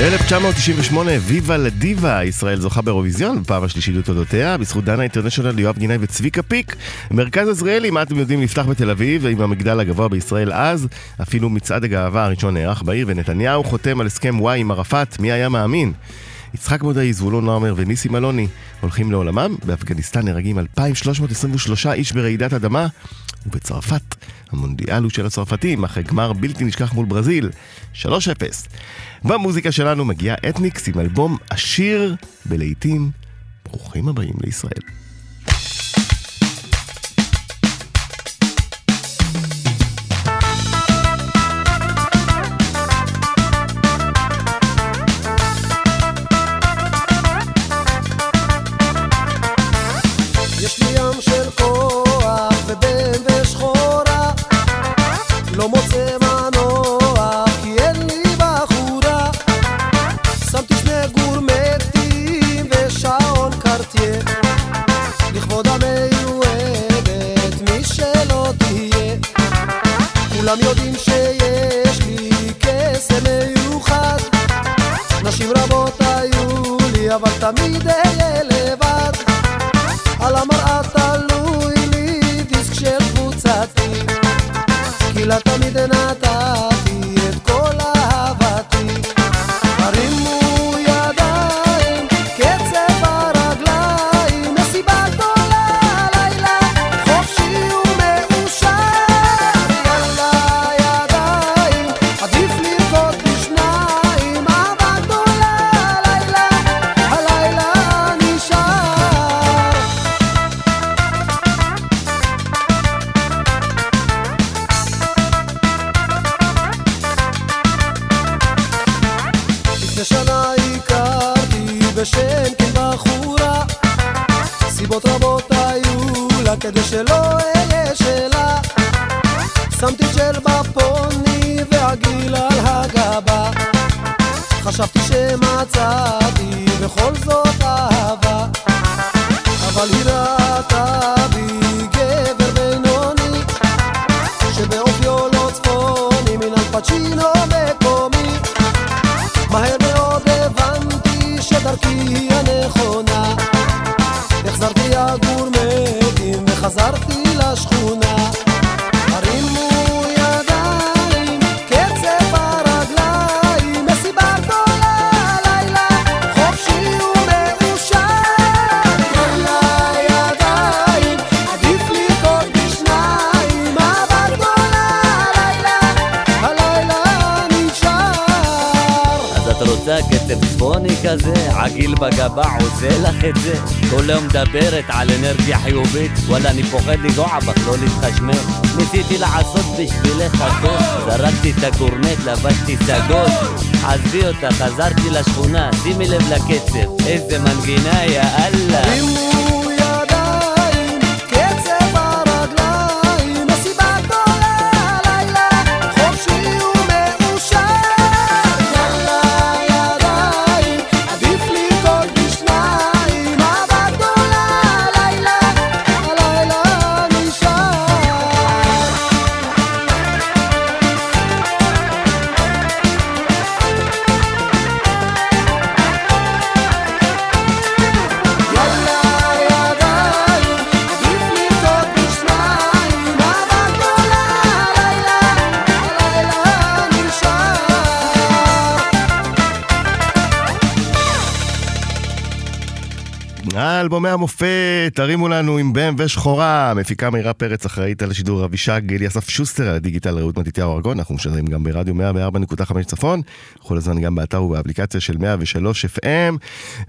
1998, ויבה לדיבה, ישראל זוכה באירוויזיון בפעם השלישית בתולדותיה, בזכות דנה אינטרנשיונל, יואב גינאי וצביקה פיק. מרכז עזריאלי, מה אתם יודעים, נפתח בתל אביב, עם המגדל הגבוה בישראל אז, אפילו מצעד הגאווה הראשון נערך בעיר, ונתניהו חותם על הסכם וואי עם ערפאת, מי היה מאמין? יצחק מודעי, זבולון נעמר וניסים אלוני הולכים לעולמם, באפגניסטן נהרגים 2,323 איש ברעידת אדמה, ובצרפת המונדיאל הוא של הצרפתים, אחרי גמר בלתי נשכח מול ברזיל, 3-0. במוזיקה שלנו מגיע אתניקס עם אלבום עשיר בלהיטים. ברוכים הבאים לישראל. לי רוצה קצב צפוני כזה? עגיל בגבה עושה לך את זה? כל היום מדברת על אנרגיה חיובית וואלה אני פוחד לגוע בך, לא להתחשמל ניסיתי לעשות בשבילך הכל זרקתי את הגורנט, לבשתי סגול עזבי אותה, חזרתי לשכונה, שימי לב לקצב איזה מנגינה יא אללה אלבומי המופת, תרימו לנו עם בם ושחורה, מפיקה מאירה פרץ אחראית על השידור אבישג, גילי אסף שוסטר, על הדיגיטל רעות מתתיהו ארגון, אנחנו משדרים גם ברדיו 104.5 צפון, כל הזמן גם באתר ובאפליקציה של 103 FM,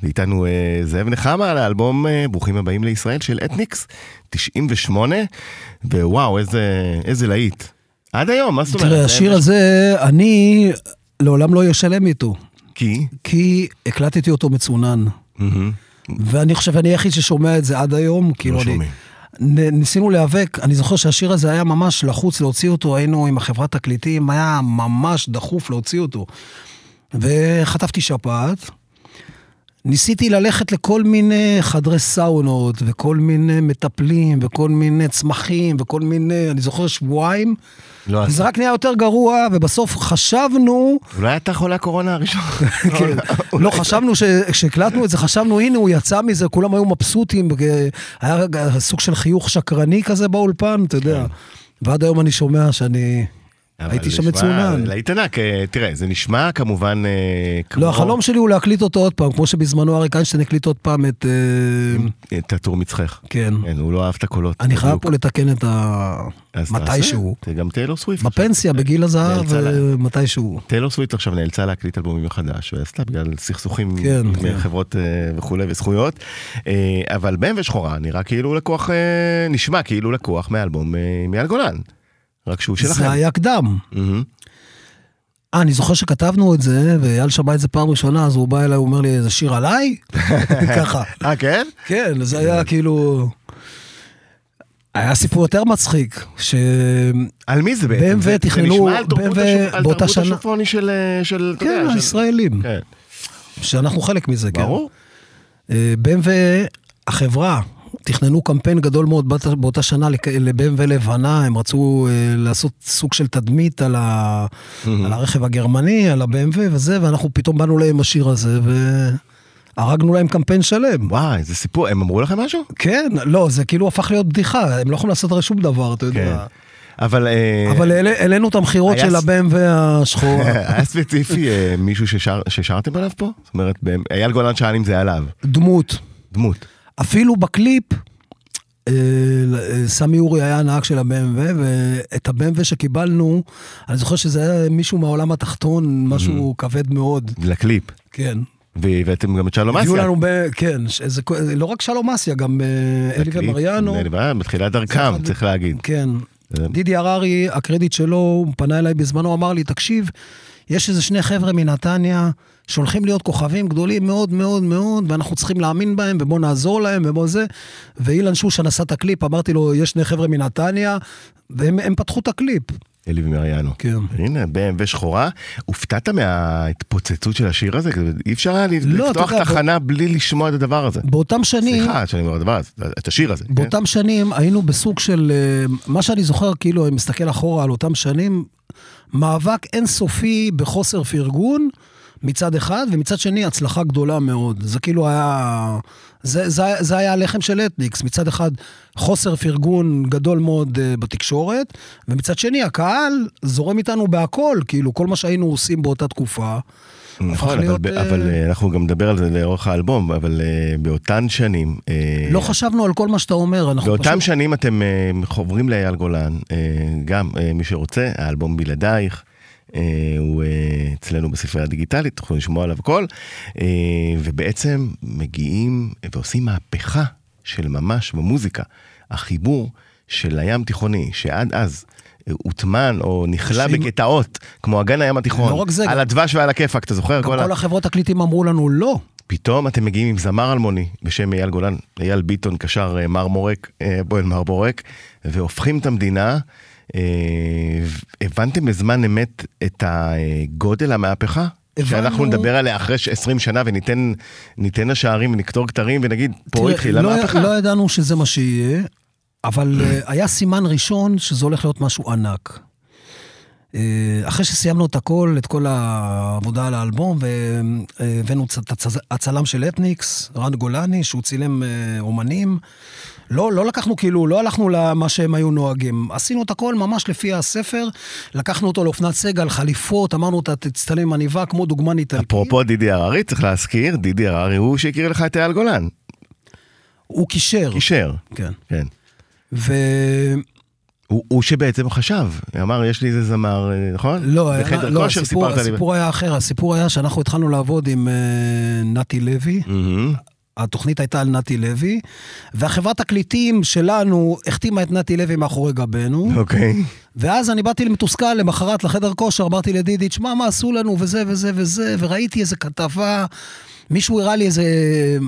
ואיתנו אה, זאב נחמה על האלבום אה, ברוכים הבאים לישראל של אתניקס, 98, ווואו, איזה, איזה להיט. עד היום, מה זאת אומרת? תראה, השיר הזה, אני לעולם לא אשלם איתו, כי? כי הקלטתי אותו מצונן. מהמם. ואני חושב, אני היחיד ששומע את זה עד היום, כאילו אני... לא שומעים. נ- ניסינו להיאבק, אני זוכר שהשיר הזה היה ממש לחוץ להוציא אותו, היינו עם החברת תקליטים, היה ממש דחוף להוציא אותו. וחטפתי שפעת. ניסיתי ללכת לכל מיני חדרי סאונות, וכל מיני מטפלים, וכל מיני צמחים, וכל מיני, אני זוכר שבועיים, לא, זה רק נהיה יותר גרוע, ובסוף חשבנו, אולי אתה חולה הקורונה הראשון. כן, לא, חשבנו, ש- כשהקלטנו את זה, חשבנו, הנה, הוא יצא מזה, כולם היו מבסוטים, היה סוג של חיוך שקרני כזה באולפן, אתה יודע. ועד היום אני שומע שאני הייתי שם מצונן. להיט ענק, אה, תראה, זה נשמע כמובן אה, כמו... לא, החלום שלי הוא להקליט אותו עוד פעם, כמו שבזמנו אריק איינשטיין הקליט עוד פעם את... אה, את הטור מצחך. כן. כן, הוא לא אהב את הקולות. אני חייב. פה לתקן את ה... מתישהו. גם טיילור סוויפט. בפנסיה, בגיל הזהב, מתישהו. טיילור סוויפט עכשיו נאלצה להקליט אלבומים מחדש, ועשתה בגלל סכסוכים כן, עם כן. אה, וכולי וזכויות. אבל בן ושחורה נראה כאילו לקוח, נשמע כאילו לקוח מאלבום מאייל גולן. רק שהוא שלכם. זה היה קדם. מהמם. אה, אני זוכר שכתבנו את זה, ואייל שמע את זה פעם ראשונה, אז הוא בא אליי, הוא אומר לי, זה שיר עליי? ככה. אה, כן? כן, זה היה כאילו... היה סיפור יותר מצחיק, ש... על מי זה בעצם? BMW תכננו- זה נשמע על תרבות BMW השופ- על באותה תרבות שנה. השופרוני של... אה, של- כן, הישראלים, כן, שאנחנו חלק מזה, כן. ברור. אה, BMW, החברה, תכננו קמפיין גדול מאוד בת- באותה שנה לק- ל-BMW לבנה, הם רצו אה, לעשות סוג של תדמית על, ה... על הרכב הגרמני, על ה-BMW וזה, ואנחנו פתאום באנו להם השיר הזה, והרגנו להם קמפיין שלם. וואי, איזה סיפור, הם אמרו לכם משהו? כן, לא, זה כאילו הפך להיות בדיחה, הם לא יכולים לעשות הרי שום דבר, אתה כן. יודע. אבל... אה, אבל העלינו את המכירות של ס- ה-BMW השחורה. היה ספציפי אה, מישהו ששר- ששרתם עליו פה? זאת אומרת, אייל גולן שאל אם זה עליו. דמות. דמות. אפילו בקליפ, אה, אה, סמי אורי היה הנהג של ה-BMW, ואת ה-BMW שקיבלנו, אני זוכר שזה היה מישהו מהעולם התחתון, משהו כבד מאוד. לקליפ. כן. והבאתם גם את שלום הביאו אסיה. לנו, ב- כן, ש- זה, לא רק שלום אסיה, גם אה, אלי. ומריאנו. אלי ומריאנו, בתחילת דרכם, אחד- צריך להגיד. כן. דידי הררי, הקרדיט שלו, הוא פנה אליי בזמנו, אמר לי, תקשיב, יש איזה שני חבר'ה מנתניה שהולכים להיות כוכבים גדולים מאוד מאוד מאוד, ואנחנו צריכים להאמין בהם, ובוא נעזור להם, ובוא זה. ואילן שושן עשה את הקליפ, אמרתי לו, יש שני חבר'ה מנתניה, והם הם פתחו את הקליפ. אלי ומריאנו. כן. הנה, BMW שחורה. הופתעת מההתפוצצות של השיר הזה? אי אפשר היה לא, לפתוח יודע, תחנה בלי לשמוע את הדבר הזה. באותם שנים, סליחה שאני אומר את הדבר הזה, את השיר הזה. כן? באותם שנים היינו בסוג של, אה, מה שאני זוכר, כאילו, אני מסתכל אחורה על אותם שנים, מאבק אינסופי בחוסר פרגון מצד אחד, ומצד שני הצלחה גדולה מאוד. זה כאילו היה, זה, זה, זה היה הלחם של אתניקס. מצד אחד חוסר פרגון גדול מאוד אה, בתקשורת, ומצד שני הקהל זורם איתנו בהכל, כאילו, כל מה שהיינו עושים באותה תקופה. נכון, אבל, להיות, אה, אבל אה, אנחנו גם נדבר על זה לאורך האלבום, אבל אה, באותן שנים... אה, לא חשבנו על כל מה שאתה אומר, אנחנו באותם פשוט... שנים אתם אה, חוברים לאייל גולן, אה, גם אה, מי שרוצה, האלבום בלעדייך. אה, הוא אה, אצלנו בספרייה הדיגיטלית, תוכלו לשמוע עליו הכל, אה, ובעצם מגיעים ועושים מהפכה של ממש במוזיקה. החיבור של הים תיכוני, שעד אז הוטמן או נכלה שאם- בגטאות, כמו אגן הים התיכון, לא זה, על הדבש ועל הכיפאק, אתה זוכר? גם כל ה- כל החברות תקליטים אמרו לנו לא. פתאום אתם מגיעים עם זמר אלמוני בשם אייל גולן, אייל ביטון קשר מרמורק, בואל מרמורק, והופכים את המדינה. אה, הבנתם בזמן אמת את הגודל המהפכה? הבנו. שאנחנו נדבר עליה אחרי 20 שנה וניתן ניתן לשערים ונקטור כתרים ונגיד, פה תראה, התחילה לא, מהפכה. לא ידענו שזה מה שיהיה, אבל אה, היה סימן ראשון שזה הולך להיות משהו ענק. אה, אחרי שסיימנו את הכל, את כל העבודה על האלבום, והבאנו את הצ- הצלם של אתניקס, רן גולני, שהוא צילם אומנים. לא, לא לקחנו כאילו, לא הלכנו למה שהם היו נוהגים. עשינו את הכל ממש לפי הספר, לקחנו אותו לאופנת סגל, חליפות, אמרנו, אתה תצטלם עם עניבה כמו דוגמן איטלקי. אפרופו דידי הררי, צריך להזכיר, דידי הררי הוא שהכיר לך את אייל גולן, הוא קישר. קישר, כן. כן. ו... הוא, הוא שבעצם חשב, אמר יש לי איזה זמר, אה, נכון? לא, בחדר לא, כושר הסיפור, סיפרת לי. הסיפור היה אחר, הסיפור היה שאנחנו התחלנו לעבוד עם אה, נתי לוי, מהמם. התוכנית הייתה על נתי לוי, והחברת תקליטים שלנו החתימה את נתי לוי מאחורי גבנו. אוקיי. ואז אני באתי מתוסכל למחרת לחדר כושר, אמרתי לדידי, תשמע, מה עשו לנו, וזה וזה וזה, וראיתי איזה כתבה, מישהו הראה לי איזה,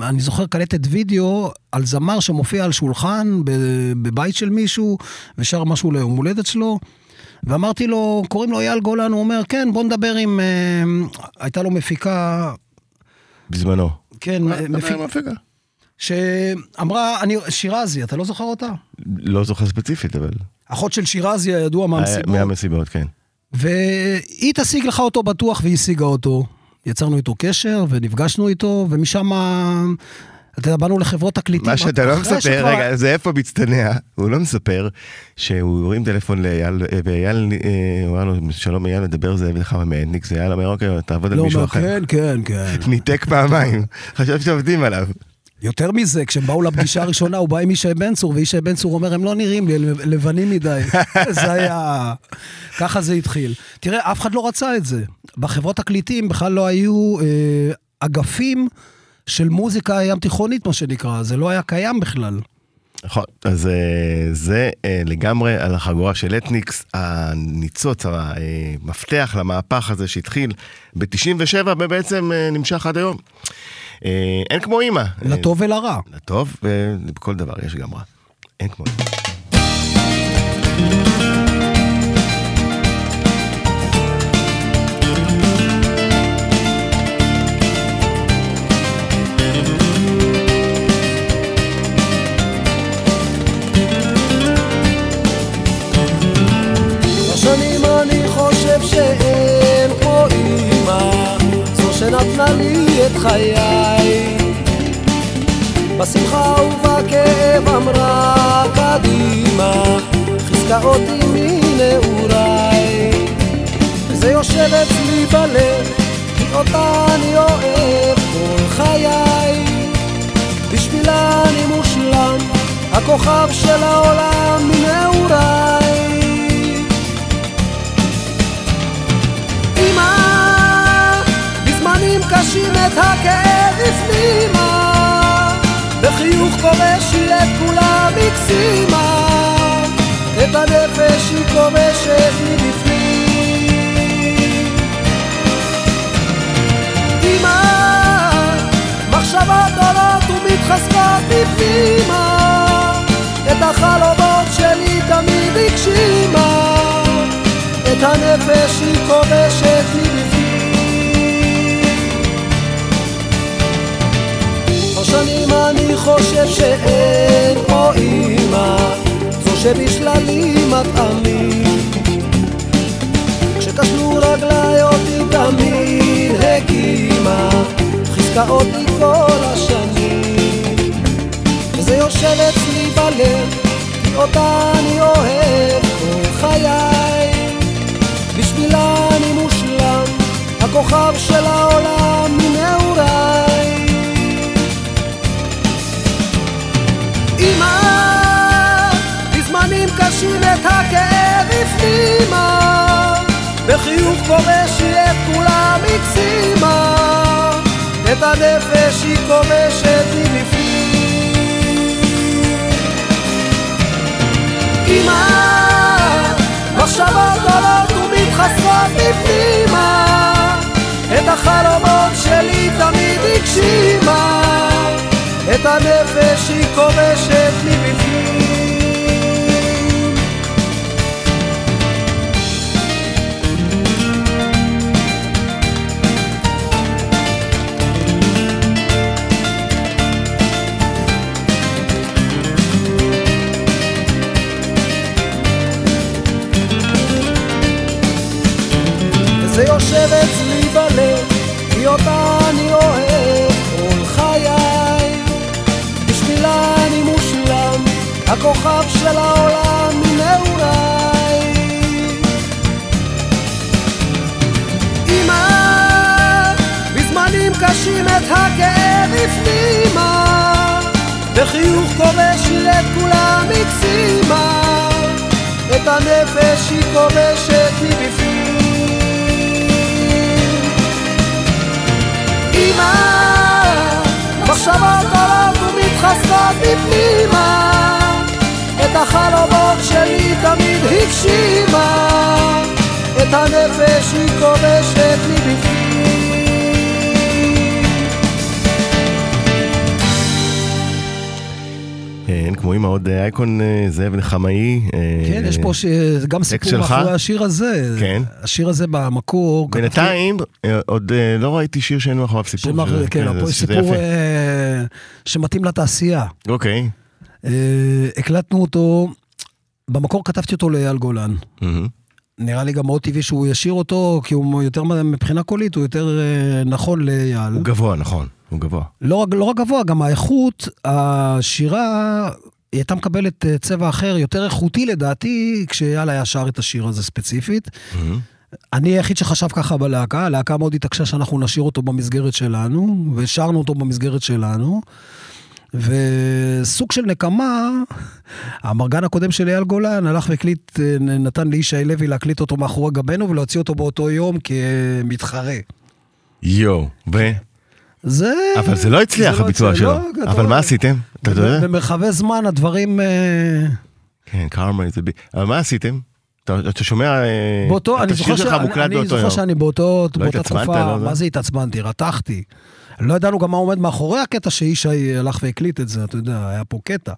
אני זוכר קלטת וידאו על זמר שמופיע על שולחן בבית של מישהו, ושר משהו ליום הולדת שלו. ואמרתי לו, קוראים לו אייל גולן, הוא אומר, כן, בוא נדבר עם... אה, הייתה לו מפיקה, בזמנו. כן, מפיק, מפיקה. שאמרה, אני, שירזי, אתה לא זוכר אותה? לא זוכר ספציפית, אבל... אחות של שירזי הידוע מהמסיבות. מהמסיבות, כן. והיא תשיג לך אותו בטוח, והיא השיגה אותו. יצרנו איתו קשר, ונפגשנו איתו, ומשם, אתה יודע, באנו לחברות תקליטים. מה שאתה לא מספר, שכבר- רגע, זה איפה מצטנע, הוא לא מספר שהוא הרים טלפון לאייל, אה, ואייל, אה, הוא אמר לו, שלום אייל, מדבר זאב נחמה מאתניקס, ואייל אומר, אוקיי, תעבוד על לא, מישהו אחר. כן, כן, כן. ניתק פעמיים, חשב שעובדים עליו. יותר מזה, כשהם באו לפגישה הראשונה, הוא בא עם ישי בן צור, וישי בן צור אומר, הם לא נראים לי, הם לבנים מדי. זה היה... ככה זה התחיל. תראה, אף אחד לא רצה את זה. בחברות תקליטים בכלל לא היו אה, אגפים של מוזיקה ים תיכונית, מה שנקרא. זה לא היה קיים בכלל. נכון, אז אה, זה אה, לגמרי על החגורה של אתניקס, הניצוץ, המפתח למהפך הזה שהתחיל ב-97 ובעצם אה, נמשך עד היום. אה, אין כמו אימא. אה, לטוב ולרע. לטוב, ובכל דבר יש גם רע. אין כמו אימא. חושב שאין כמו אמא זו שנתנה לי את חיי. בשמחה ובכאב אמרה קדימה חיזקה אותי מנעוריי. וזה יושב אצלי בלב כי אותה אני אוהב כל חיי. בשבילה אני מושלם הכוכב של העולם מנעוריי בזמנים קשים את הכאב הפנימה, בחיוך כובש היא את כולם הקסימה, את הנפש היא כובשת מבפנים. אמא, מחשבות עולות ומתחזקות בפנימה, את החלומות שלי תמיד הגשימה. את הנפש היא כובשת מבפנים. אני חושב שאין כמו אמא, זו שבשללים מטעמים. כשכשלו רגליי אותי תמיד הקימה, חיזקה אותי כל השנים. וזה יושב אצלי בלב, כי אותה אני אוהב כל חיי. בשבילה אני מושלם, הכוכב של העולם מנעוריי. אמא, בזמנים קשים את הכאב הפנימה, בחיוך כובש היא את כולם הקסימה, את הנפש היא כובשת מבפנים. אמא, מחשבות עולות ומתחסרות בפנימה. את החלומות שלי תמיד הגשימה את הנפש היא כובשת מבפנים. וזה יושב אצלי בלב, כי אותה הכוכב של העולם מנעוריי. אמא, בזמנים קשים את הכאב הפנימה, בחיוך כובש את כולם הקסימה, את הנפש היא כובשת מבפנים. אמא, מחשבות עולות לראות בפנימה את החלומות שלי תמיד הגשימה את הנפש היא כובשת לי בפנים כן, כמו עם עוד אה, אייקון אה, זאב נחמאי. אה, כן, יש פה. גם סיפור? מאחורי השיר הזה. כן. השיר הזה במקור... בינתיים, עוד לא ראיתי שיר שאין מאחוריו סיפור. כן, שזה סיפור שמתאים לתעשייה. אוקיי. אה, הקלטנו אותו, במקור כתבתי אותו לאייל גולן. נראה לי גם מאוד טבעי שהוא ישיר אותו, כי הוא יותר, מבחינה קולית, הוא יותר אה, נכון לאייל. הוא גבוה, נכון, הוא גבוה. לא, לא רק גבוה, גם האיכות, השירה, היא הייתה מקבלת אה, צבע אחר, יותר איכותי לדעתי, כשאייל היה שר את השיר הזה ספציפית. אני היחיד שחשב ככה בלהקה, הלהקה מאוד התעקשה שאנחנו נשאיר אותו במסגרת שלנו, ושרנו אותו במסגרת שלנו. וסוג של נקמה, המרגן הקודם של אייל גולן הלך והקליט, אה, נתן לישי לוי להקליט אותו מאחורי גבנו ולהוציא אותו באותו יום כמתחרה. יואו, ו... זה... אבל זה לא הצליח, זה לא הביצוע הצליח, שלו. לא, אבל. מה עשיתם? אתה יודע? במרחבי זמן הדברים... אה, כן, קרמה זה בי... אבל מה עשיתם? אתה אתה שומע... אה, באותו, אני זוכר, שלך מוקלט אני באותו זוכר יום. שאני באותו, באותה התעצבנת, תקופה, לא, לא? מה זה התעצבנתי? רתחתי. לא ידענו גם מה עומד מאחורי הקטע שישי הלך והקליט את זה, אתה יודע, היה פה קטע.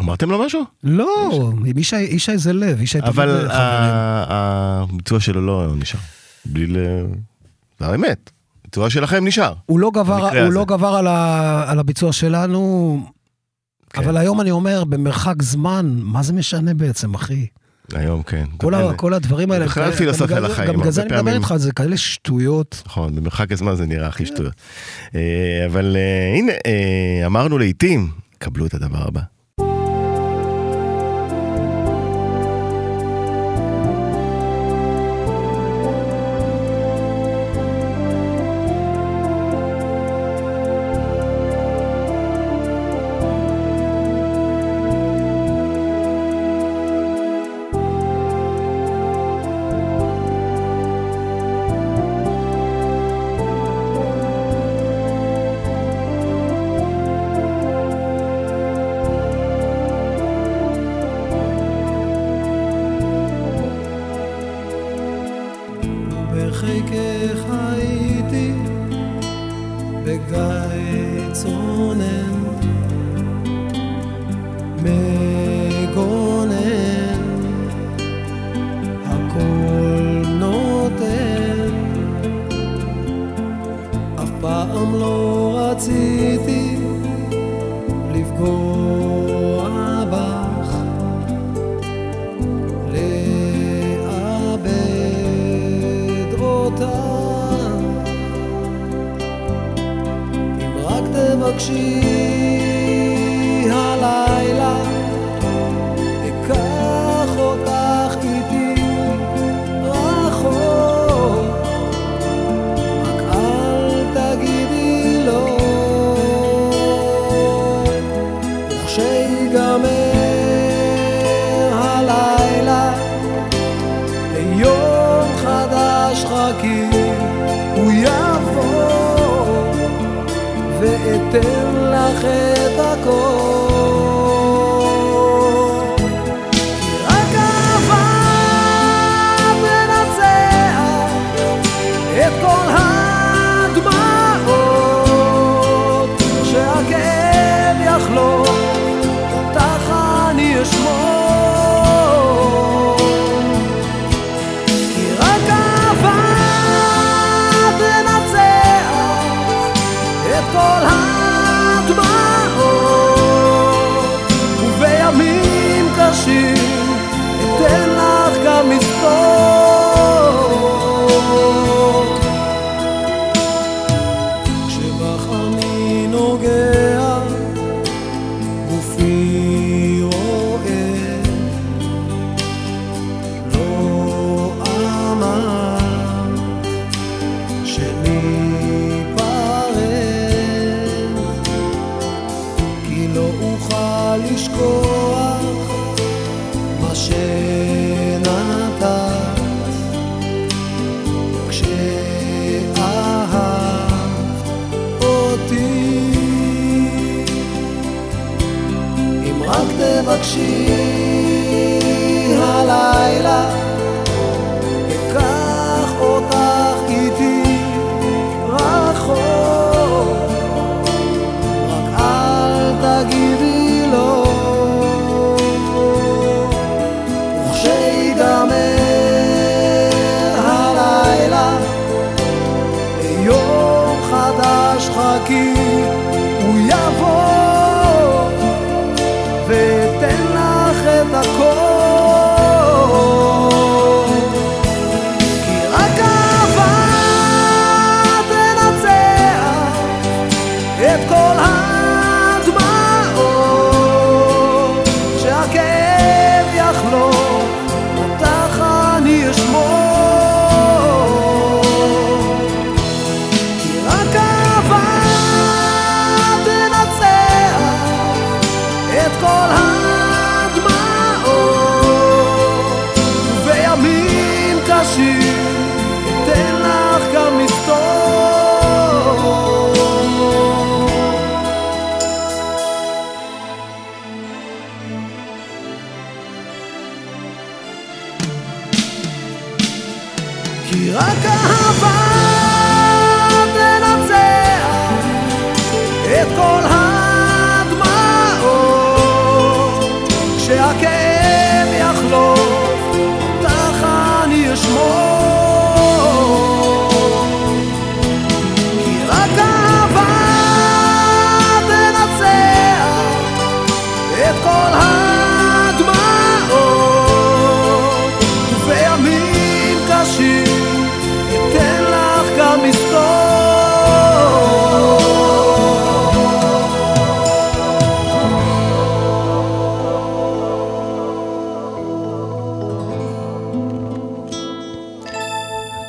אמרתם לו משהו? לא, ישי, ישי זה לב, ישי תמיד אבל חברים. ה- הביצוע שלו לא נשאר. בלי ל... זה האמת. הביצוע שלכם נשאר. הוא לא גבר, הוא. לא גבר על, ה, על הביצוע שלנו, כן. אבל היום אני אומר, במרחק זמן, מה זה משנה בעצם, אחי? היום כן. כל, ה, כל הדברים האלה, בכלל פילוסופיה לחיים, גם בגלל זה אני מדבר. איתך, זה כאלה שטויות. נכון, במרחק הזמן זה נראה הכי שטויות. אה, אבל אה, הנה, אה, אמרנו לעיתים, קבלו את הדבר הבא. still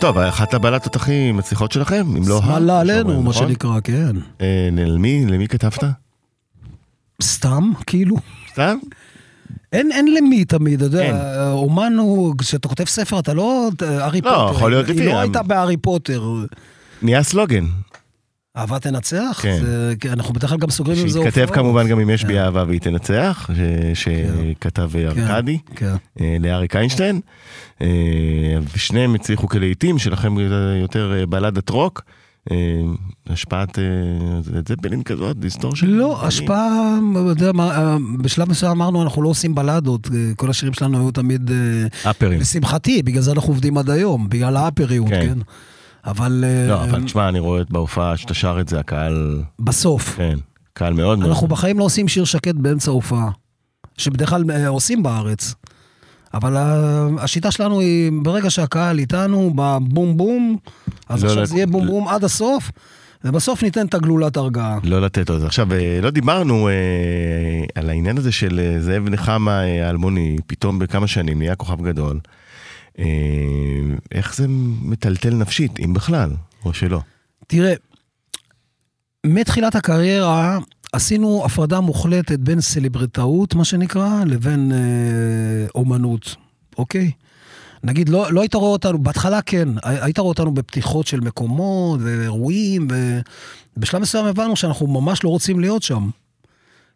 טוב, אחת הבעלת הכי מצליחות שלכם, אם לא... ה- שמאללה עלינו, מה נכון? שנקרא, כן. אה, למי? למי כתבת? סתם, כאילו. סתם? אין, אין למי תמיד, אתה. יודע, אומן הוא, כשאתה כותב ספר, אתה לא הארי לא, פוטר. יכול להיות לפי היא לא הייתה בהארי פוטר. נהיה סלוגן. אהבה תנצח? כן. זה, כן, אנחנו בדרך כלל גם סוגרים עם זה שהתכתב הופעות. כמובן גם אם יש בי כן. אהבה והיא תנצח, ש- שכתב כן, ארכדי. כן. אה, לאריק איינשטיין, אה, ושניהם הצליחו כלעיתים, שלכם יותר אה, בלדת רוק, השפעת לד זפלין כזאת, distortion. לא, השפעה, אתה יודע בשלב מסוים אמרנו, אנחנו לא עושים בלדות, כל השירים שלנו היו תמיד, upper ים. לשמחתי, בגלל זה אנחנו עובדים עד היום, בגלל ה upper יות, כן. אבל אה, לא, אבל תשמע, אני רואה בהופעה שאתה שר את זה, הקהל, בסוף, כן, קהל מאוד מאוד. אנחנו בחיים לא עושים שיר שקט באמצע הופעה, שבדרך כלל אה, עושים בארץ. אבל ה- השיטה שלנו היא, ברגע שהקהל איתנו, בבום בום, אז לא עכשיו לת- זה יהיה בום בום עד הסוף, ובסוף ניתן את הגלולת הרגעה. לא לתת עוד. עכשיו, אה, לא דיברנו אה, על העניין הזה של אה, זאב נחמה אה, האלמוני, פתאום בכמה שנים נהיה כוכב גדול. אה, איך זה מטלטל נפשית, אם בכלל, או שלא? תראה, מתחילת הקריירה עשינו הפרדה מוחלטת בין סלבריטאות, מה שנקרא, לבין אה, אומנות, אוקיי? נגיד, לא, לא היית רואה אותנו, בהתחלה כן, היית רואה אותנו בפתיחות של מקומות ואירועים, ובשלב מסוים הבנו שאנחנו ממש לא רוצים להיות שם.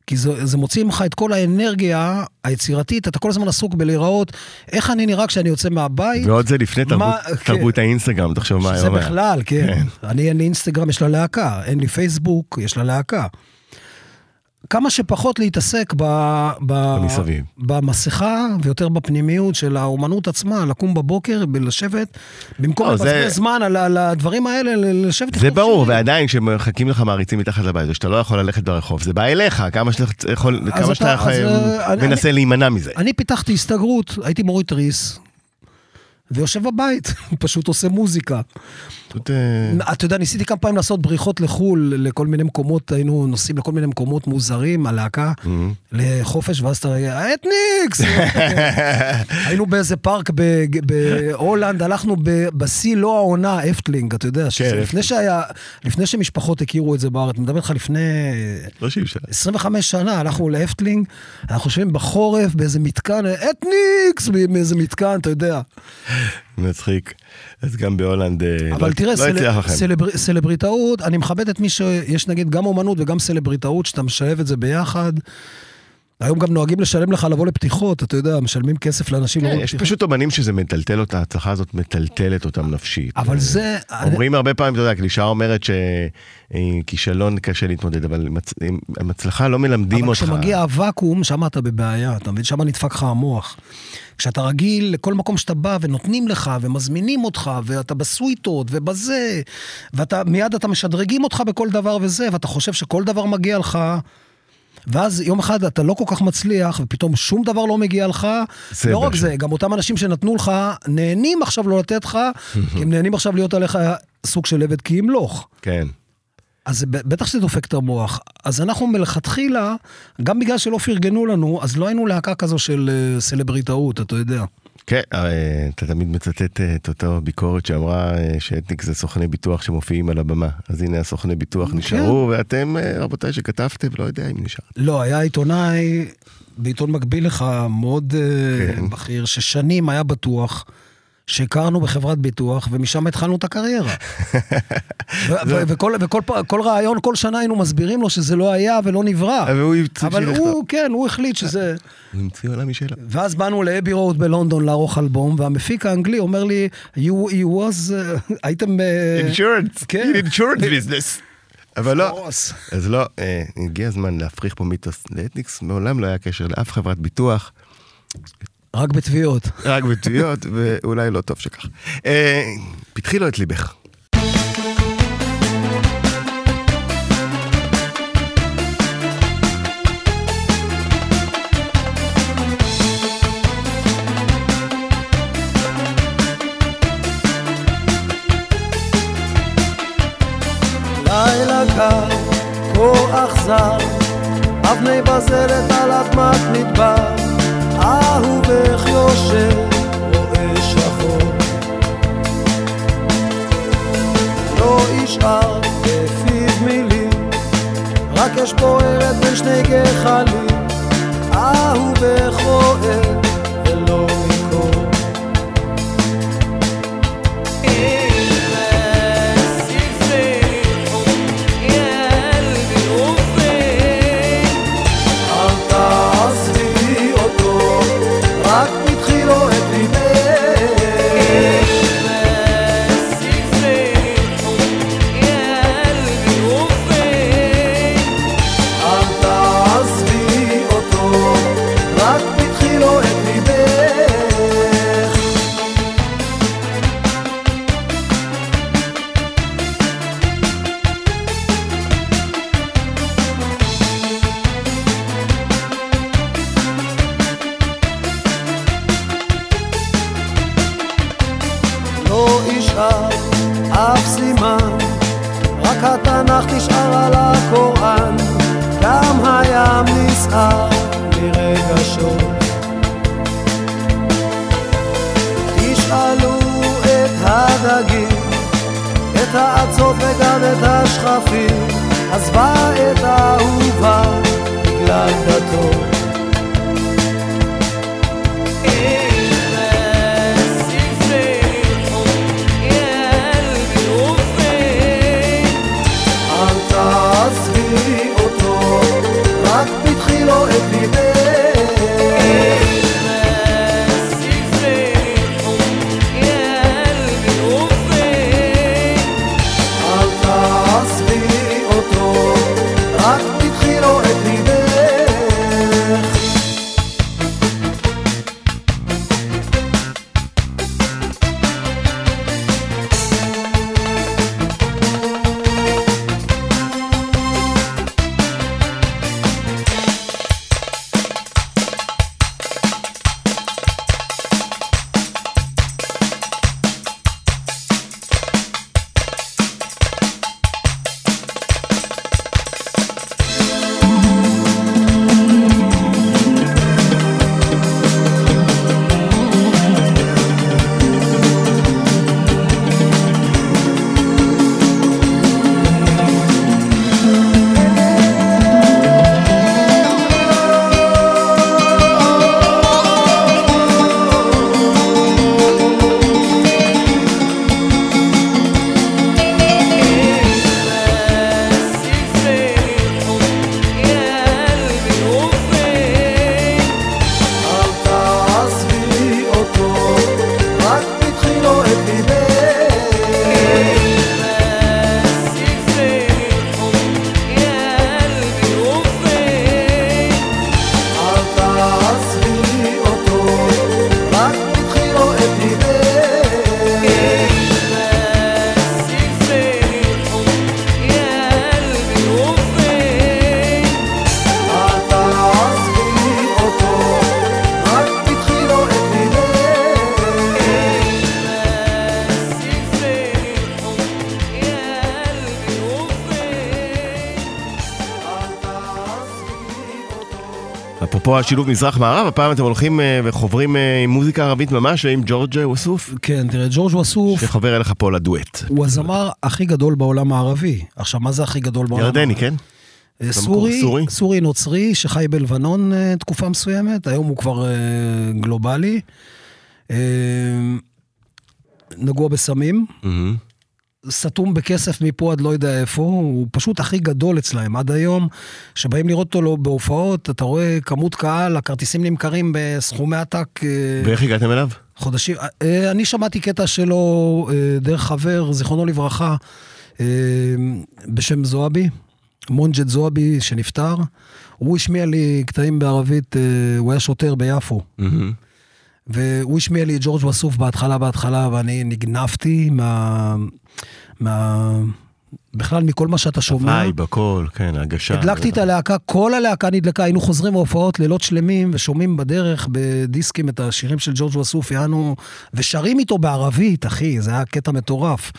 כי זה, זה מוציא ממך את כל האנרגיה היצירתית, אתה כל הזמן עסוק בלהיראות איך אני נראה כשאני יוצא מהבית. ועוד זה לפני תרבות, מה- כן. תרבות האינסטגרם, תחשוב מה שזה היום. בכלל, כן. כן. אני, אין לי אינסטגרם, יש לה להקה. אין לי פייסבוק, יש לה להקה. כמה שפחות להתעסק ב, ב, במסביב. במסכה ויותר בפנימיות של האומנות עצמה, לקום בבוקר, לשבת, במקום לא, לבזבז זה- זמן על, על הדברים האלה, לשבת... זה ברור, שירים. ועדיין כשמחכים לך מעריצים מתחת לבית, ושאתה לא יכול ללכת ברחוב, זה בא אליך, כמה שאתה יכול, כמה אתה- שאתה אז, אה, אני- מנסה להימנע מזה. אני פיתחתי הסתגרות, הייתי מוריד תריס, ויושב בבית, פשוט עושה מוזיקה. פשוט, אה, אתה יודע, ניסיתי כמה פעמים לעשות בריחות לחו"ל, לכל מיני מקומות, היינו נוסעים לכל מיני מקומות מוזרים, הלהקה, לחופש, ואז אתה רגע, האתניקס! היינו באיזה פארק ב- בהולנד, הלכנו ב- בשיא לא העונה, אפטלינג, אתה יודע, כן, לפני שהיה, לפני שמשפחות הכירו את זה בארץ, אני מדבר איתך לפני לא שאי אפשר. 25 שנה, הלכנו לאפטלינג, אנחנו יושבים בחורף באיזה מתקן, אתניקס, מאיזה מתקן, אתה יודע. מצחיק. אז גם בהולנד אה, אבל לא- תראה, לא. הצליח לכם. סלבר... סלבריטאות, אני מכבד את מי שיש נגיד גם אומנות וגם סלבריטאות, שאתה משלב את זה ביחד. היום גם נוהגים לשלם לך לבוא לפתיחות, אתה יודע, משלמים כסף לאנשים לבוא כן, יש לפתיחות. פשוט אומנים שזה מטלטל אותה, ההצלחה הזאת מטלטלת אותם נפשית. אבל אה, זה... אומרים הרבה פעמים, אתה יודע, הקלישאה אומרת שכישלון קשה להתמודד, אבל עם הצ- עם עם הצלחה לא מלמדים אבל אותך. כשמגיע הוואקום, שם אתה בבעיה, אתה מבין? שם נדפק לך המוח. כשאתה רגיל לכל מקום שאתה בא ונותנים לך ומזמינים אותך ואתה בסוויטות ובזה, ואתה מיד אתה משדרגים אותך בכל דבר וזה, ואתה חושב שכל דבר מגיע לך, ואז יום אחד אתה לא כל כך מצליח ופתאום שום דבר לא מגיע לך. זה לא רק. זה, גם אותם אנשים שנתנו לך, נהנים עכשיו לא לתת לך, כי הם נהנים עכשיו להיות עליך סוג של עבד כי ימלוך. כן. אז בטח שזה דופק את המוח. אז אנחנו מלכתחילה, גם בגלל שלא פרגנו לנו, אז לא היינו להקה כזו של אה, סלבריטאות, אתה יודע. כן, אה, אתה תמיד מצטט אה, את אותה ביקורת שאמרה אה, שאתניק זה סוכני ביטוח שמופיעים על הבמה. אז הנה הסוכני ביטוח כן. נשארו, ואתם, רבותיי, שכתבתם, לא יודע אם נשאר. לא, היה עיתונאי בעיתון מקביל לך, מאוד כן. בכיר, ששנים היה בטוח שהכרנו בחברת ביטוח, ומשם התחלנו את הקריירה. וכל, רעיון, כל שנה היינו מסבירים לו שזה לא היה ולא נברא. והוא המציא אבל הוא, כן, הוא החליט שזה... הוא המציא עולם משלו. ואז באנו לאבי רוד בלונדון לערוך אלבום, והמפיק האנגלי אומר לי, you, was, הייתם... אה, אינשורנס, כן. אינשורנס ביזנס. אבל לא. אז לא, אה, הגיע הזמן להפריך פה מיתוס. לאתניקס מעולם לא היה קשר לאף חברת ביטוח, רק בתביעות. רק בתביעות, ואולי לא טוב שכך. אה, פתחי לו את ליבך. את האצות וגם את השכפים, עזבה את האהובה בגלל דתו. אל תעזבי אותו, רק פתחי לו את ליבך. אפרופו השילוב מזרח-מערב, הפעם אתם הולכים אה, וחוברים אה, עם מוזיקה ערבית ממש, עם ג'ורג' ווסוף, כן, תראה, ג'ורג' ווסוף שחובר אליך פה לדואט. הוא הזמר הכי גדול בעולם הערבי. עכשיו, מה זה הכי גדול בעולם הערבי? ירדני, כן? אה, סורי, סורי? סורי נוצרי שחי בלבנון תקופה מסוימת, היום הוא כבר גלובלי. נגוע בסמים, מהמם. סתום בכסף מפה עד לא יודע איפה, הוא פשוט הכי גדול אצלהם עד היום, שבאים לראות אותו לא- בהופעות, אתה רואה כמות קהל, הכרטיסים נמכרים בסכומי עתק. אה, ואיך הגעתם אליו? חודשים. אה, אני שמעתי קטע שלו אה, דרך חבר, זיכרונו לברכה, בשם זועבי, מונג'ט זועבי, שנפטר. הוא השמיע לי קטעים בערבית, הוא היה שוטר ביפו. מהמם. והוא השמיע לי את ג'ורג' ווסוף בהתחלה, בהתחלה, ואני נגנבתי מה... מה... בכלל, מכל מה שאתה שומע. vibe, הכל, כן, ההגשה. הדלקתי את הלהקה, כל הלהקה נדלקה, היינו חוזרים מהופעות לילות שלמים ושומעים בדרך בדיסקים את השירים של ג'ורג' וסוף, יענו, ושרים איתו בערבית, אחי, זה היה קטע מטורף.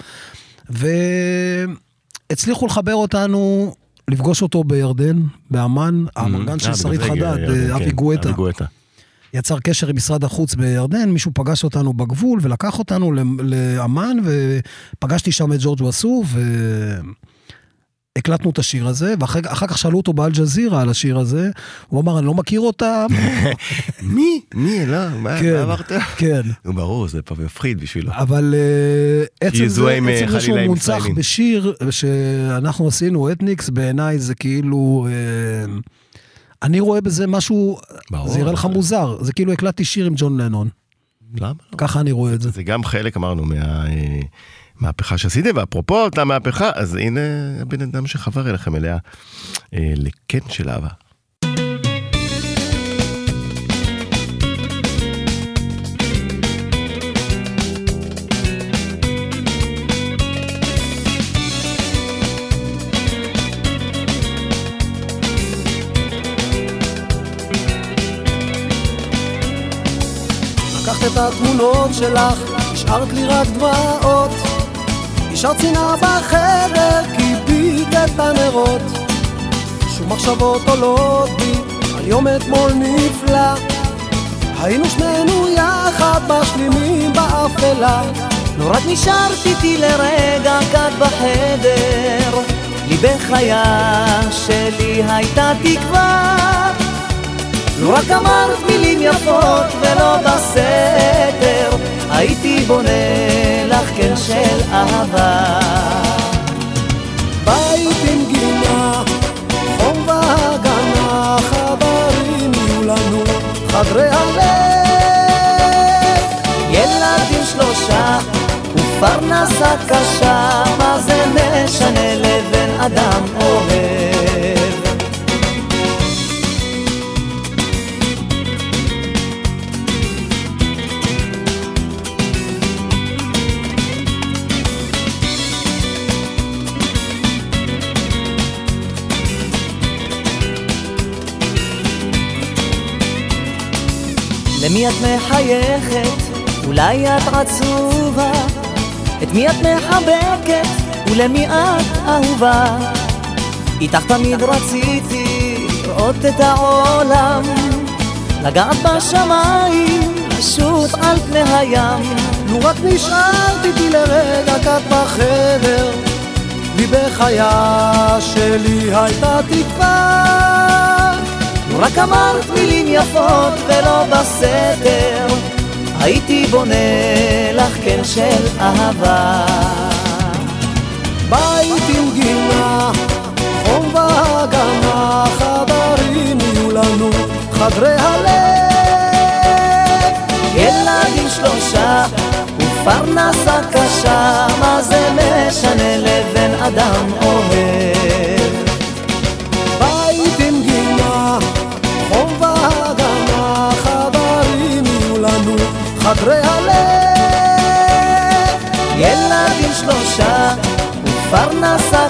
והצליחו לחבר אותנו, לפגוש אותו בירדן, האמרגן, האמרגן של אה, שרית חדד, ירדן, אבי כן, גואטה. יצר קשר עם משרד החוץ בירדן, מישהו פגש אותנו בגבול ולקח אותנו לאמ"ן, ופגשתי שם את ג'ורג' ווסוף, והקלטנו את השיר הזה, ואחר אחר כך שאלו אותו באל-ג'זירה על השיר הזה, הוא אמר, אני לא מכיר אותם. מי? מי? לא, מה כן, אמרת? כן. נו, ברור, זה מפחיד בשבילו. אבל אה, עצם זה, עצם זה חלילה, שהוא מונצח. בשיר שאנחנו עשינו, אתניקס, בעיניי זה כאילו... אה, אני רואה בזה משהו, ברור. זה יראה לך מוזר, זה כאילו הקלטתי שיר עם ג'ון לנון, למה? ככה אני רואה את זה. זה גם חלק, אמרנו, מהמהפכה שעשיתם, ואפרופו אותה מהפכה, אז הנה הבן אדם שחבר אליכם אליה, אה, לקן של אהבה. את התמונות שלך, השארת לי רק דמעות. השארת שנאה בחדר, כיבית את הנרות. שום מחשבות עולות בי, על יום אתמול נפלא. היינו שנינו יחד משלימים באפלה. לא רק נשארת איתי לרגע כאן בחדר, לי בחיה שלי הייתה תקווה. לו רק אמרת יפות ולא בסתר, הייתי בונה לך קן של אהבה. בית עם גינה, חום והגנה, חדרים יהיו לנו, חדרי הלב. ילדים שלושה ופרנסה קשה, מה זה משנה לבן אדם אוהב? למי את מחייכת? אולי את עצובה? את מי את מחבקת? ולמי את אהובה? איתך תמיד רציתי לראות את העולם לגעת בשמיים, לשוט על פני הים לו רק נשארת איתי לרגע כאן בחדר, לי בחיה שלי הייתה תקווה. רק אמרת מילים יפות ולא בסתר הייתי בונה לך קן של אהבה בית עם גינה, חום והגנה, חדרים יהיו לנו, חדרי הלב. ילדים שלושה ופרנסה קשה מה זה משנה לבן אדם אוהב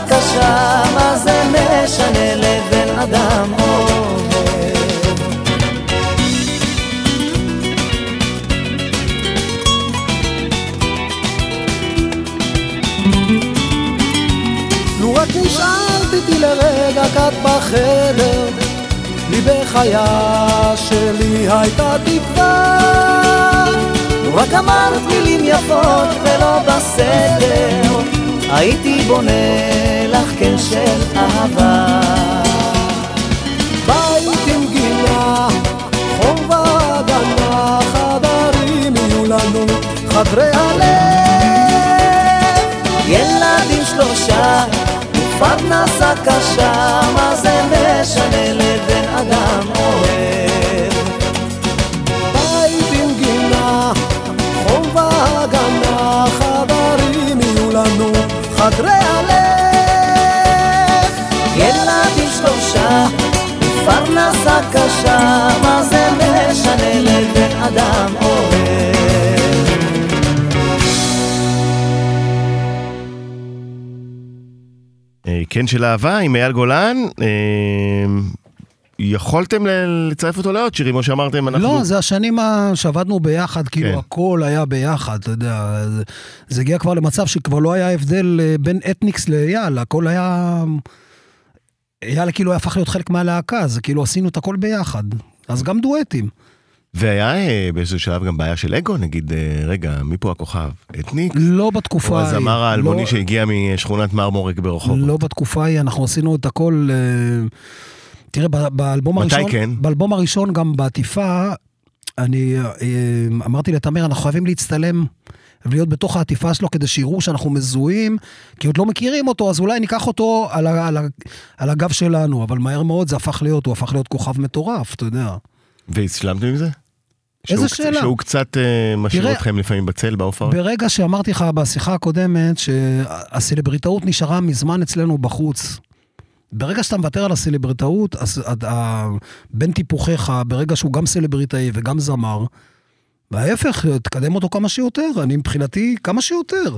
קשה מה זה משנה לבן אדם אוהב לו רק נשארת איתי לרגע כאן בחדר, לי בחיה שלי הייתה תקווה. לו רק אמרת מילים יפות ולא בסדר, הייתי בונה לך קן של אהבה. בית עם גינה, חום והגנה, חדרים יהיו לנו, חדרי הלב. ילדים שלושה, ופרנסה קשה, מה זה משנה לבן אדם אוהב? אה, כן של אהבה עם אייל גולן. אה, יכולתם לצרף אותו לעוד שירים, או שאמרתם, אנחנו... לא, זה השנים שעבדנו ביחד, כאילו כן. הכל היה ביחד, אתה יודע. זה- זה הגיע כבר למצב שכבר לא היה הבדל אה, בין אתניקס לאייל, הכל היה... אייל כאילו הפך להיות חלק מהלהקה, זה כאילו עשינו את הכל ביחד. אז גם דואטים. והיה אה, באיזשהו שלב גם בעיה של אגו, נגיד, אה, רגע, מי פה הכוכב? אתניק? לא בתקופה או ההיא. הזמר האלמוני לא- שהגיע משכונת מרמורק ברחובות? לא בתקופה ההיא, אנחנו עשינו את הכל... אה, תראה, באלבום מתי הראשון... כן? באלבום הראשון, גם בעטיפה, אני אמרתי לתמר, אנחנו חייבים להצטלם ולהיות בתוך העטיפה שלו כדי שיראו שאנחנו מזוהים, כי עוד לא מכירים אותו, אז אולי ניקח אותו על, ה- על, ה- על הגב שלנו, אבל מהר מאוד זה הפך להיות, הוא הפך להיות כוכב מטורף, אתה יודע. והשלמתם עם זה? איזה שהוא- שאלה? שהוא קצת אה, משאיר תראה, אתכם לפעמים בצל בהופעות? ברגע שאמרתי לך בשיחה הקודמת שהסלבריטאות נשארה מזמן אצלנו בחוץ. ברגע שאתה מוותר על הסלבריטאות, אז עד- ה- בין טיפוחיך, ברגע שהוא גם סלבריטאי וגם זמר, וההפך, תקדם אותו כמה שיותר, אני מבחינתי כמה שיותר.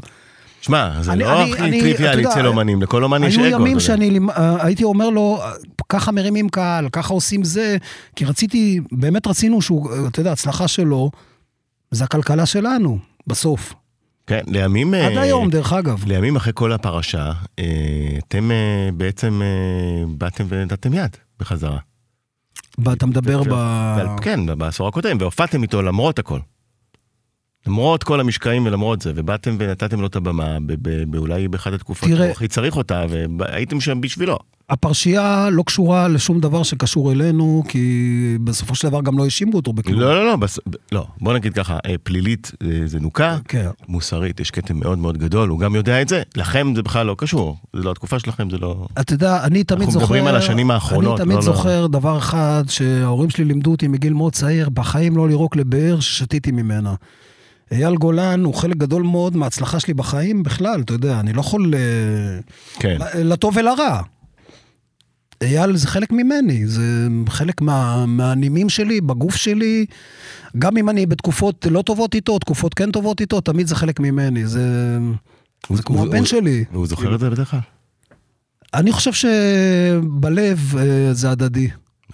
שמע, זה אני- לא אני- הכי אני- טריוויאלי אצל אומנים, לכל אומן יש אגו. היו ימים. שאני אה, הייתי אומר לו, ככה מרימים קהל, ככה עושים זה, כי רציתי, באמת רצינו שהוא, אה, אתה יודע, הצלחה שלו, זה הכלכלה שלנו, בסוף. כן, לימים... עד אה, היום, דרך אגב. לימים אחרי כל הפרשה, אה, אתם אה, בעצם אה, באתם ונתתם יד בחזרה. אתה מדבר ב... כן, בעשור הקודם, והופעתם איתו למרות הכל. למרות כל המשקעים ולמרות זה, ובאתם ונתתם לו את הבמה, באולי באחת התקופות תראה- שהוא הכי צריך אותה, והייתם שם בשבילו. הפרשייה לא קשורה לשום דבר שקשור אלינו, כי בסופו של דבר גם לא האשימו אותו בכלום. לא, לא, לא, בס... לא, בוא נגיד ככה, אה, פלילית אה, זה נוקה, כן. מוסרית יש כתם מאוד מאוד גדול, הוא גם יודע את זה, לכם זה בכלל לא קשור, זה לא התקופה שלכם, זה לא... אתה יודע, אני תמיד אנחנו זוכר... מדברים על השנים האחרונות, אני תמיד לא, לא. זוכר דבר אחד שההורים שלי לימדו אותי מגיל מאוד צעיר, בחיים לא לירוק לבאר ששתיתי ממנה. אייל גולן הוא חלק גדול מאוד מההצלחה שלי בחיים בכלל, אתה יודע, אני לא יכול... אה, כן. לטוב ולרע. אייל זה חלק ממני, זה חלק מה, מהנימים שלי, בגוף שלי. גם אם אני בתקופות לא טובות איתו, תקופות כן טובות איתו, תמיד זה חלק ממני. זה, זה כמו הוא- הבן הוא- שלי. והוא זוכר את זה בדרך כלל? אני חושב שבלב אה, זה הדדי.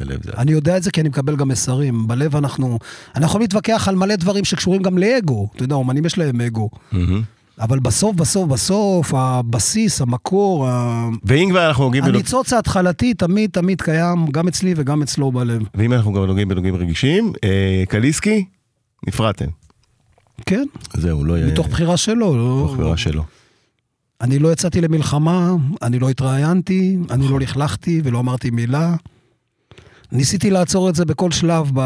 בלב זה... אני יודע את זה כי אני מקבל גם מסרים. בלב אנחנו... אנחנו יכולים להתווכח על מלא דברים שקשורים גם לאגו. אתה יודע, אומנים יש להם אגו. מהמם. אבל בסוף, בסוף, בסוף, הבסיס, המקור, ואם כבר אנחנו נוגעים הניצוץ ההתחלתי תמיד תמיד קיים, גם אצלי וגם אצלו בלב. ואם אנחנו גם נוגעים בנוגעים רגישים, אה, קליסקי, נפרדתם. כן, זהו, לא. מתוך בחירה שלו. לא... מתוך בחירה שלו. אני לא יצאתי למלחמה, אני לא התראיינתי, אני לא לכלכתי ולא אמרתי מילה. ניסיתי לעצור את זה בכל שלב, ב...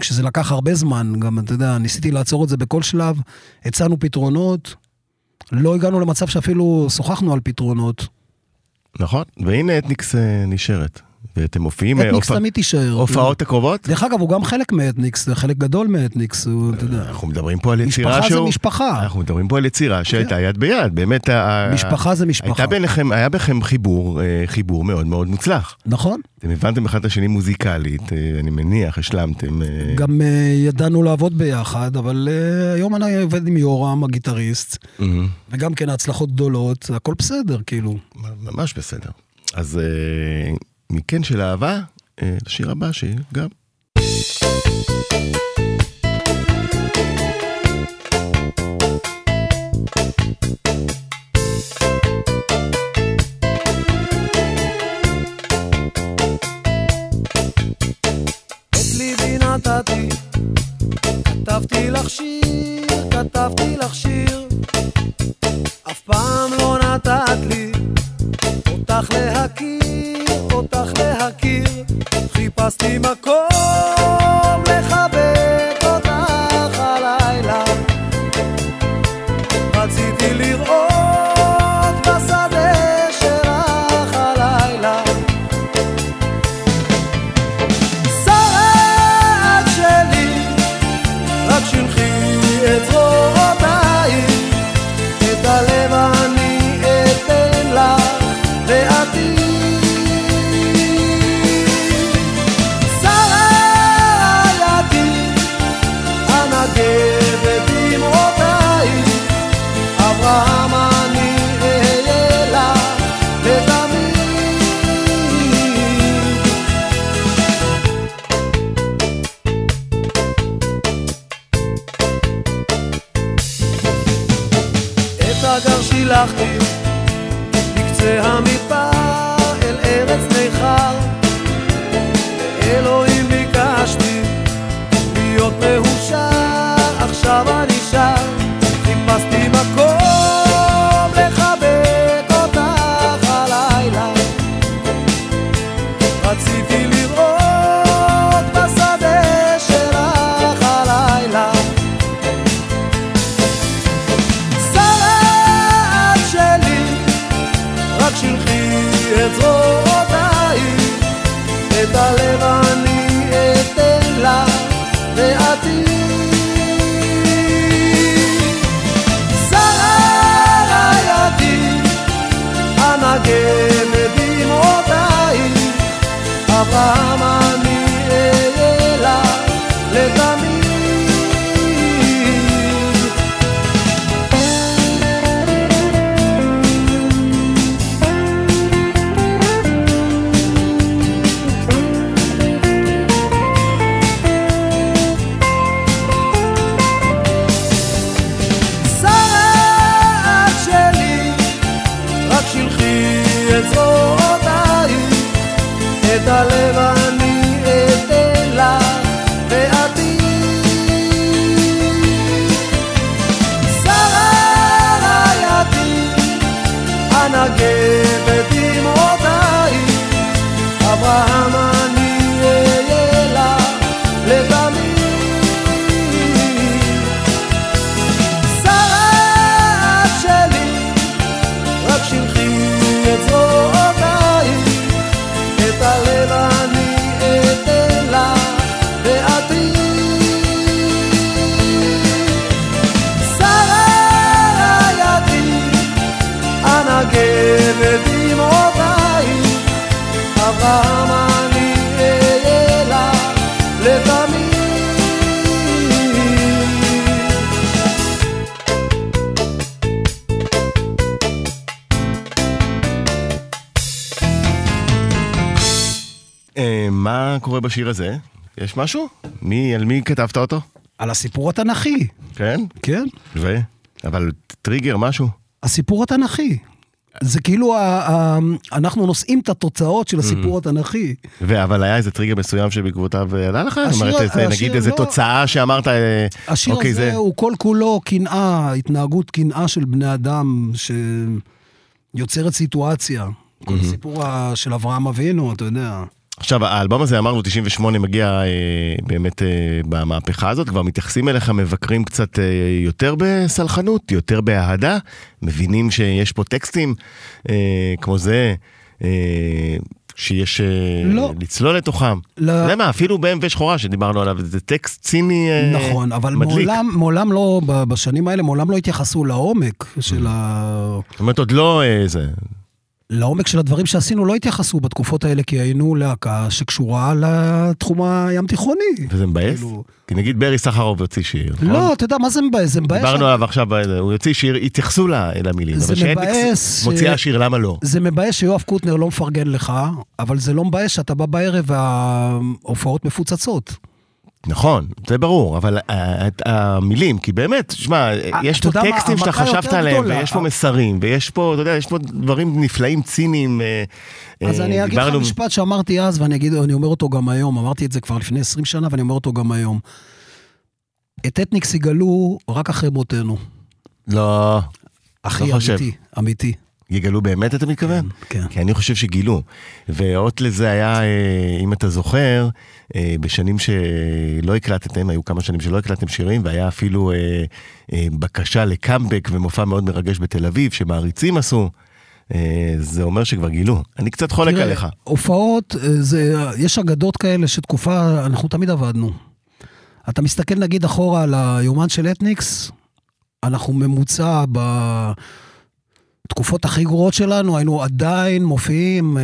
כשזה לקח הרבה זמן, גם, אתה יודע, ניסיתי לעצור את זה בכל שלב, הצענו פתרונות, לא הגענו למצב שאפילו שוחחנו על פתרונות. נכון, והנה אתניקס אה, נשארת. ואתם מופיעים... אה, אתניקס הופע- תמיד תישאר. הופעות הקרובות? דרך אגב, הוא גם חלק מאתניקס, זה חלק גדול מאתניקס, הוא, אתה יודע. אנחנו מדברים פה על יצירה משפחה זה שהוא... משפחה. אנחנו מדברים פה על יצירה שהייתה יד ביד, באמת... ה- משפחה זה משפחה. הייתה ביניכם, היה בכם חיבור, אה, חיבור מאוד מאוד מוצלח. נכון. אתם הבנתם אחד את השני מוזיקלית, אה, אני מניח, השלמתם. גם ידענו לעבוד ביחד, אבל היום אני עובד עם יורם, הגיטריסט. וגם כן ההצלחות גדולות, הכל בסדר, כאילו. ממש בסדר. אז מכן של אהבה, אה, לשיר הבא שגם. נתתי, כתבתי לך שיר, כתבתי לך שיר, אף פעם לא נתת לי אותך להכיר אותך להכיר. חיפשתי מקום בשיר הזה? יש משהו? מי, על מי כתבת אותו? על הסיפור התנ"כי, כן? כן? ו? אבל טריגר, משהו? הסיפור התנ"כי. זה כאילו, ה- ה- אנחנו נושאים את התוצאות של הסיפור התנ"כי. ו- אבל היה איזה טריגר מסוים שבעקבותיו אה, עלה לך? השיר- אומרת, איזה, השיר נגיד איזה לא- תוצאה שאמרת, אה, השיר אוקיי, הזה זה... הוא כל כולו קנאה, התנהגות קנאה של בני אדם שיוצרת סיטואציה. כל הסיפור של אברהם אבינו, אתה יודע. עכשיו, האלבום הזה, אמרנו, 98, מגיע אה, באמת אה, במהפכה הזאת, כבר מתייחסים אליך מבקרים קצת אה, יותר בסלחנות, יותר באהדה, מבינים שיש פה טקסטים אה, כמו זה, אה, שיש אה, לא. לצלול לתוכם. לא. אתה יודע מה, אפילו ב-MV שחורה שדיברנו עליו, זה טקסט ציני אה, נכון, אבל מדליק. מעולם, מעולם לא, בשנים האלה, מעולם לא התייחסו לעומק של ה... זאת אומרת, עוד לא אה, זה. לעומק של הדברים שעשינו לא התייחסו בתקופות האלה, כי היינו להקה שקשורה לתחום הים תיכוני. וזה מבאס? כאילו- כי נגיד ברי סחרוב הוציא שיר, נכון? לא, אתה יודע, מה זה מבאס? זה מבאס... דיברנו עליו עכשיו, אה, הוא יוציא שיר, התייחסו למילים, זה מבאס ש- מוציאה שיר, למה לא? זה מבאס שיואב קוטנר לא מפרגן לך, אבל זה לא מבאס שאתה בא בערב וההופעות מפוצצות. נכון, זה ברור, אבל אה, המילים, כי באמת, שמע, יש אתה פה טקסטים שאתה חשבת עליהם. ויש פה מסרים, ויש פה, אתה יודע, יש פה דברים נפלאים, ציניים. אה, אז אה, אני אגיד לך משפט שאמרתי אז, ואני אגיד, אני אומר אותו גם היום, אמרתי את זה כבר לפני 20 שנה, ואני אומר אותו גם היום. את אתניקס יגלו רק אחרי מותנו. לא, אחי, לא חושב. אמיתי, אמיתי. יגלו באמת, אתה מתכוון? כן. כי אני חושב שגילו. ואות לזה היה, אה, אם אתה זוכר, אה, בשנים שלא הקלטתם, היו כמה שנים שלא הקלטתם שירים, והיה אפילו אה, בקשה לקאמבק ומופע מאוד מרגש בתל אביב, שמעריצים עשו. זה אומר שכבר גילו. אני קצת חולק תראה, עליך. הופעות, זה, יש אגדות כאלה שתקופה, אנחנו תמיד עבדנו. אתה מסתכל נגיד אחורה על היומן של אתניקס, אנחנו ממוצע בתקופות הכי גרועות שלנו, היינו עדיין מופיעים אה,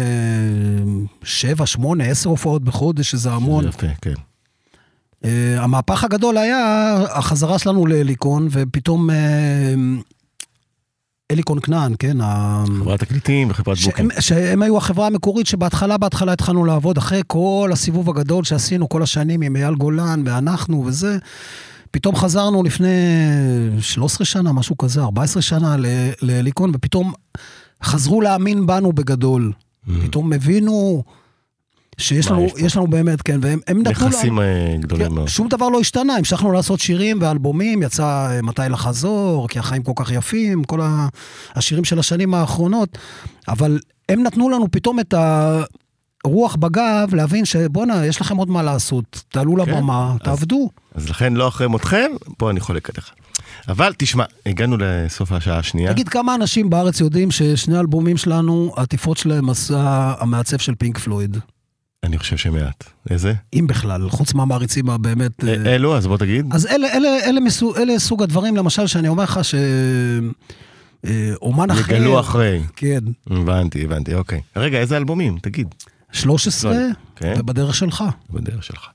שבע, שמונה, עשר הופעות בחודש, שזה המון. יפה, כן. Uh, המהפך הגדול היה החזרה שלנו להליקון, ופתאום uh, הליקון כנען, כן? חברת תקליטים וחברת booking. שהם היו החברה המקורית שבהתחלה, בהתחלה התחלנו לעבוד, אחרי כל הסיבוב הגדול שעשינו כל השנים עם אייל גולן ואנחנו וזה, פתאום חזרנו לפני 13 שנה, משהו כזה, 14 שנה להליקון, ופתאום חזרו להאמין בנו בגדול. פתאום הבינו שיש Mm. לנו, יש לנו באמת, כן, והם הם נתנו לנו... נכסים אה, גדולים כן, מאוד. שום דבר לא השתנה, המשכנו לעשות שירים ואלבומים, יצא אה, מתי לחזור, כי החיים כל כך יפים, כל ה- השירים של השנים האחרונות, אבל הם נתנו לנו פתאום את הרוח בגב להבין שבואנה, יש לכם עוד מה לעשות, תעלו כן, לבמה, אז- תעבדו. אז לכן לא אחרי מותכם, פה אני חולק עליך. אבל תשמע, הגענו לסוף השעה השנייה. תגיד, כמה אנשים בארץ יודעים ששני אלבומים שלנו, העטיפות שלהם עשה המעצב של פינק פלויד? אני חושב שמעט. איזה? אם בכלל, חוץ מהמעריצים הבאמת... אה, אה, אלו, אז בוא תגיד. אז אלה, אלה, אלה, מסוג, אלה סוג הדברים, למשל, שאני אומר לך ש... אה, אומן אחר... יגלו אחרי. כן. הבנתי, הבנתי, אוקיי. רגע, איזה אלבומים? תגיד. 13, כן. ובדרך שלך. בדרך שלך.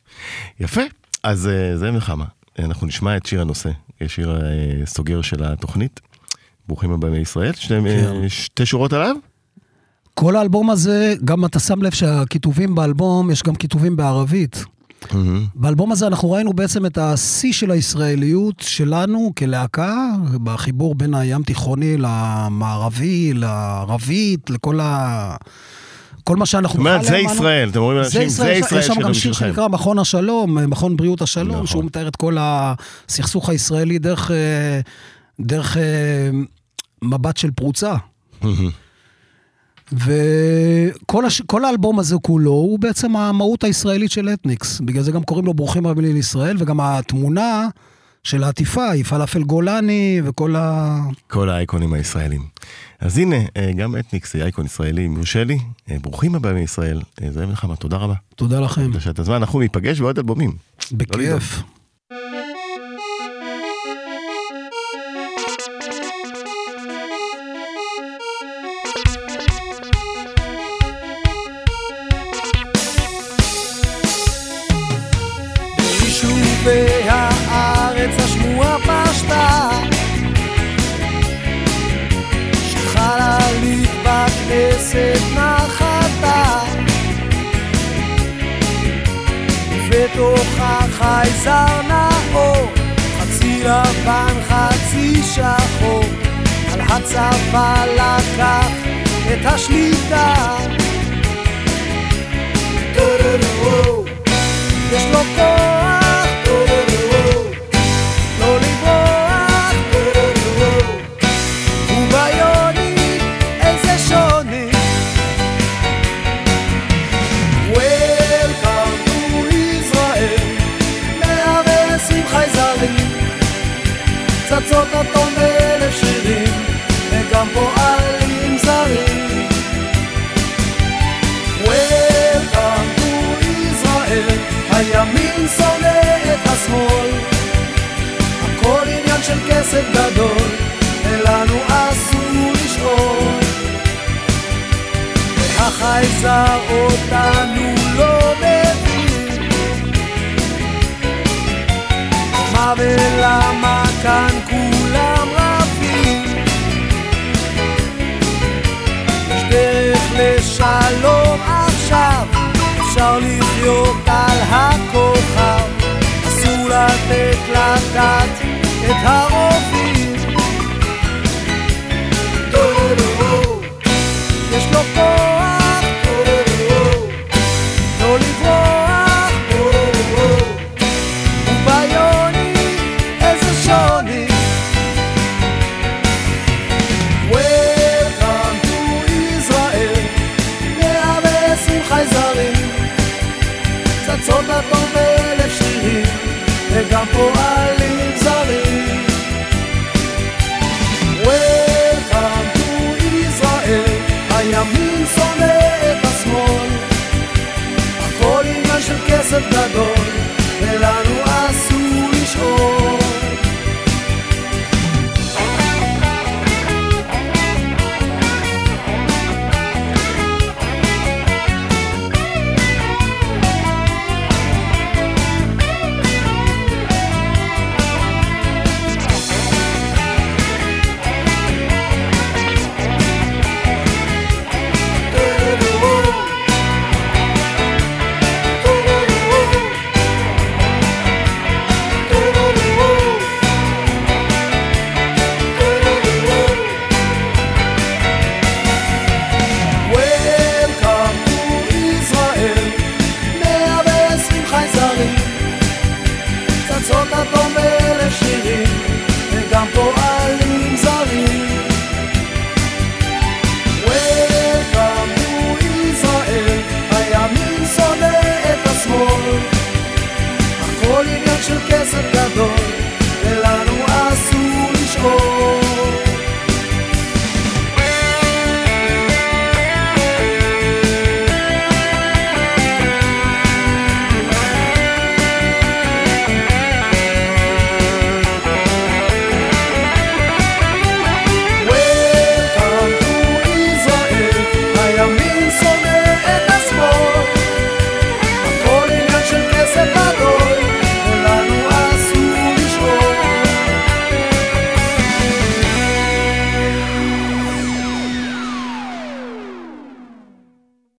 יפה, אז אה, זה מלחמה. אנחנו נשמע את שיר הנושא, שיר אה, סוגר של התוכנית. ברוכים הבאים לישראל. שתי, כן. אה, שתי שורות עליו? כל האלבום הזה, גם אתה שם לב שהכיתובים באלבום, יש גם כיתובים בערבית. באלבום הזה אנחנו ראינו בעצם את השיא של הישראליות שלנו כלהקה, בחיבור בין הים תיכוני למערבי, לערבית, לכל ה... כל מה שאנחנו... זאת אומרת, בכלל זה ישראל, אתם אומרים זה לאנשים, זה ישראל, ישראל יש שם גם שיר. שנקרא מכון השלום, מכון בריאות השלום, נכון. שהוא מתאר את כל הסכסוך הישראלי דרך, אה, דרך אה, מבט של פרוצה. וכל הש... כל האלבום הזה כולו הוא בעצם המהות הישראלית של אתניקס. בגלל זה גם קוראים לו ברוכים הבאים לישראל, וגם התמונה של העטיפה היא פלאפל גולני וכל ה... כל האייקונים הישראלים. אז הנה, אה, גם אתניקס זה אייקון ישראלי, אם יורשה לי. אה, ברוכים הבאים לישראל. אה, זה מלחמה, תודה רבה. תודה לכם. שאת הזמן, אנחנו ניפגש בעוד אלבומים. לא. בכיף. ביישובי הארץ בכנסת נחתה. ובתוכה חייזר נאור חצי לבן חצי שחור. על הצבא לקח את השליטה. יש לו כוח, כסף גדול, ולנו אסור לשאול. והחייזר אותנו לא מבין, מה ולמה כאן כולם רבים. יש דרך לשלום עכשיו, אפשר לחיות על הכוכב, אסור לתת לדת את הרובים.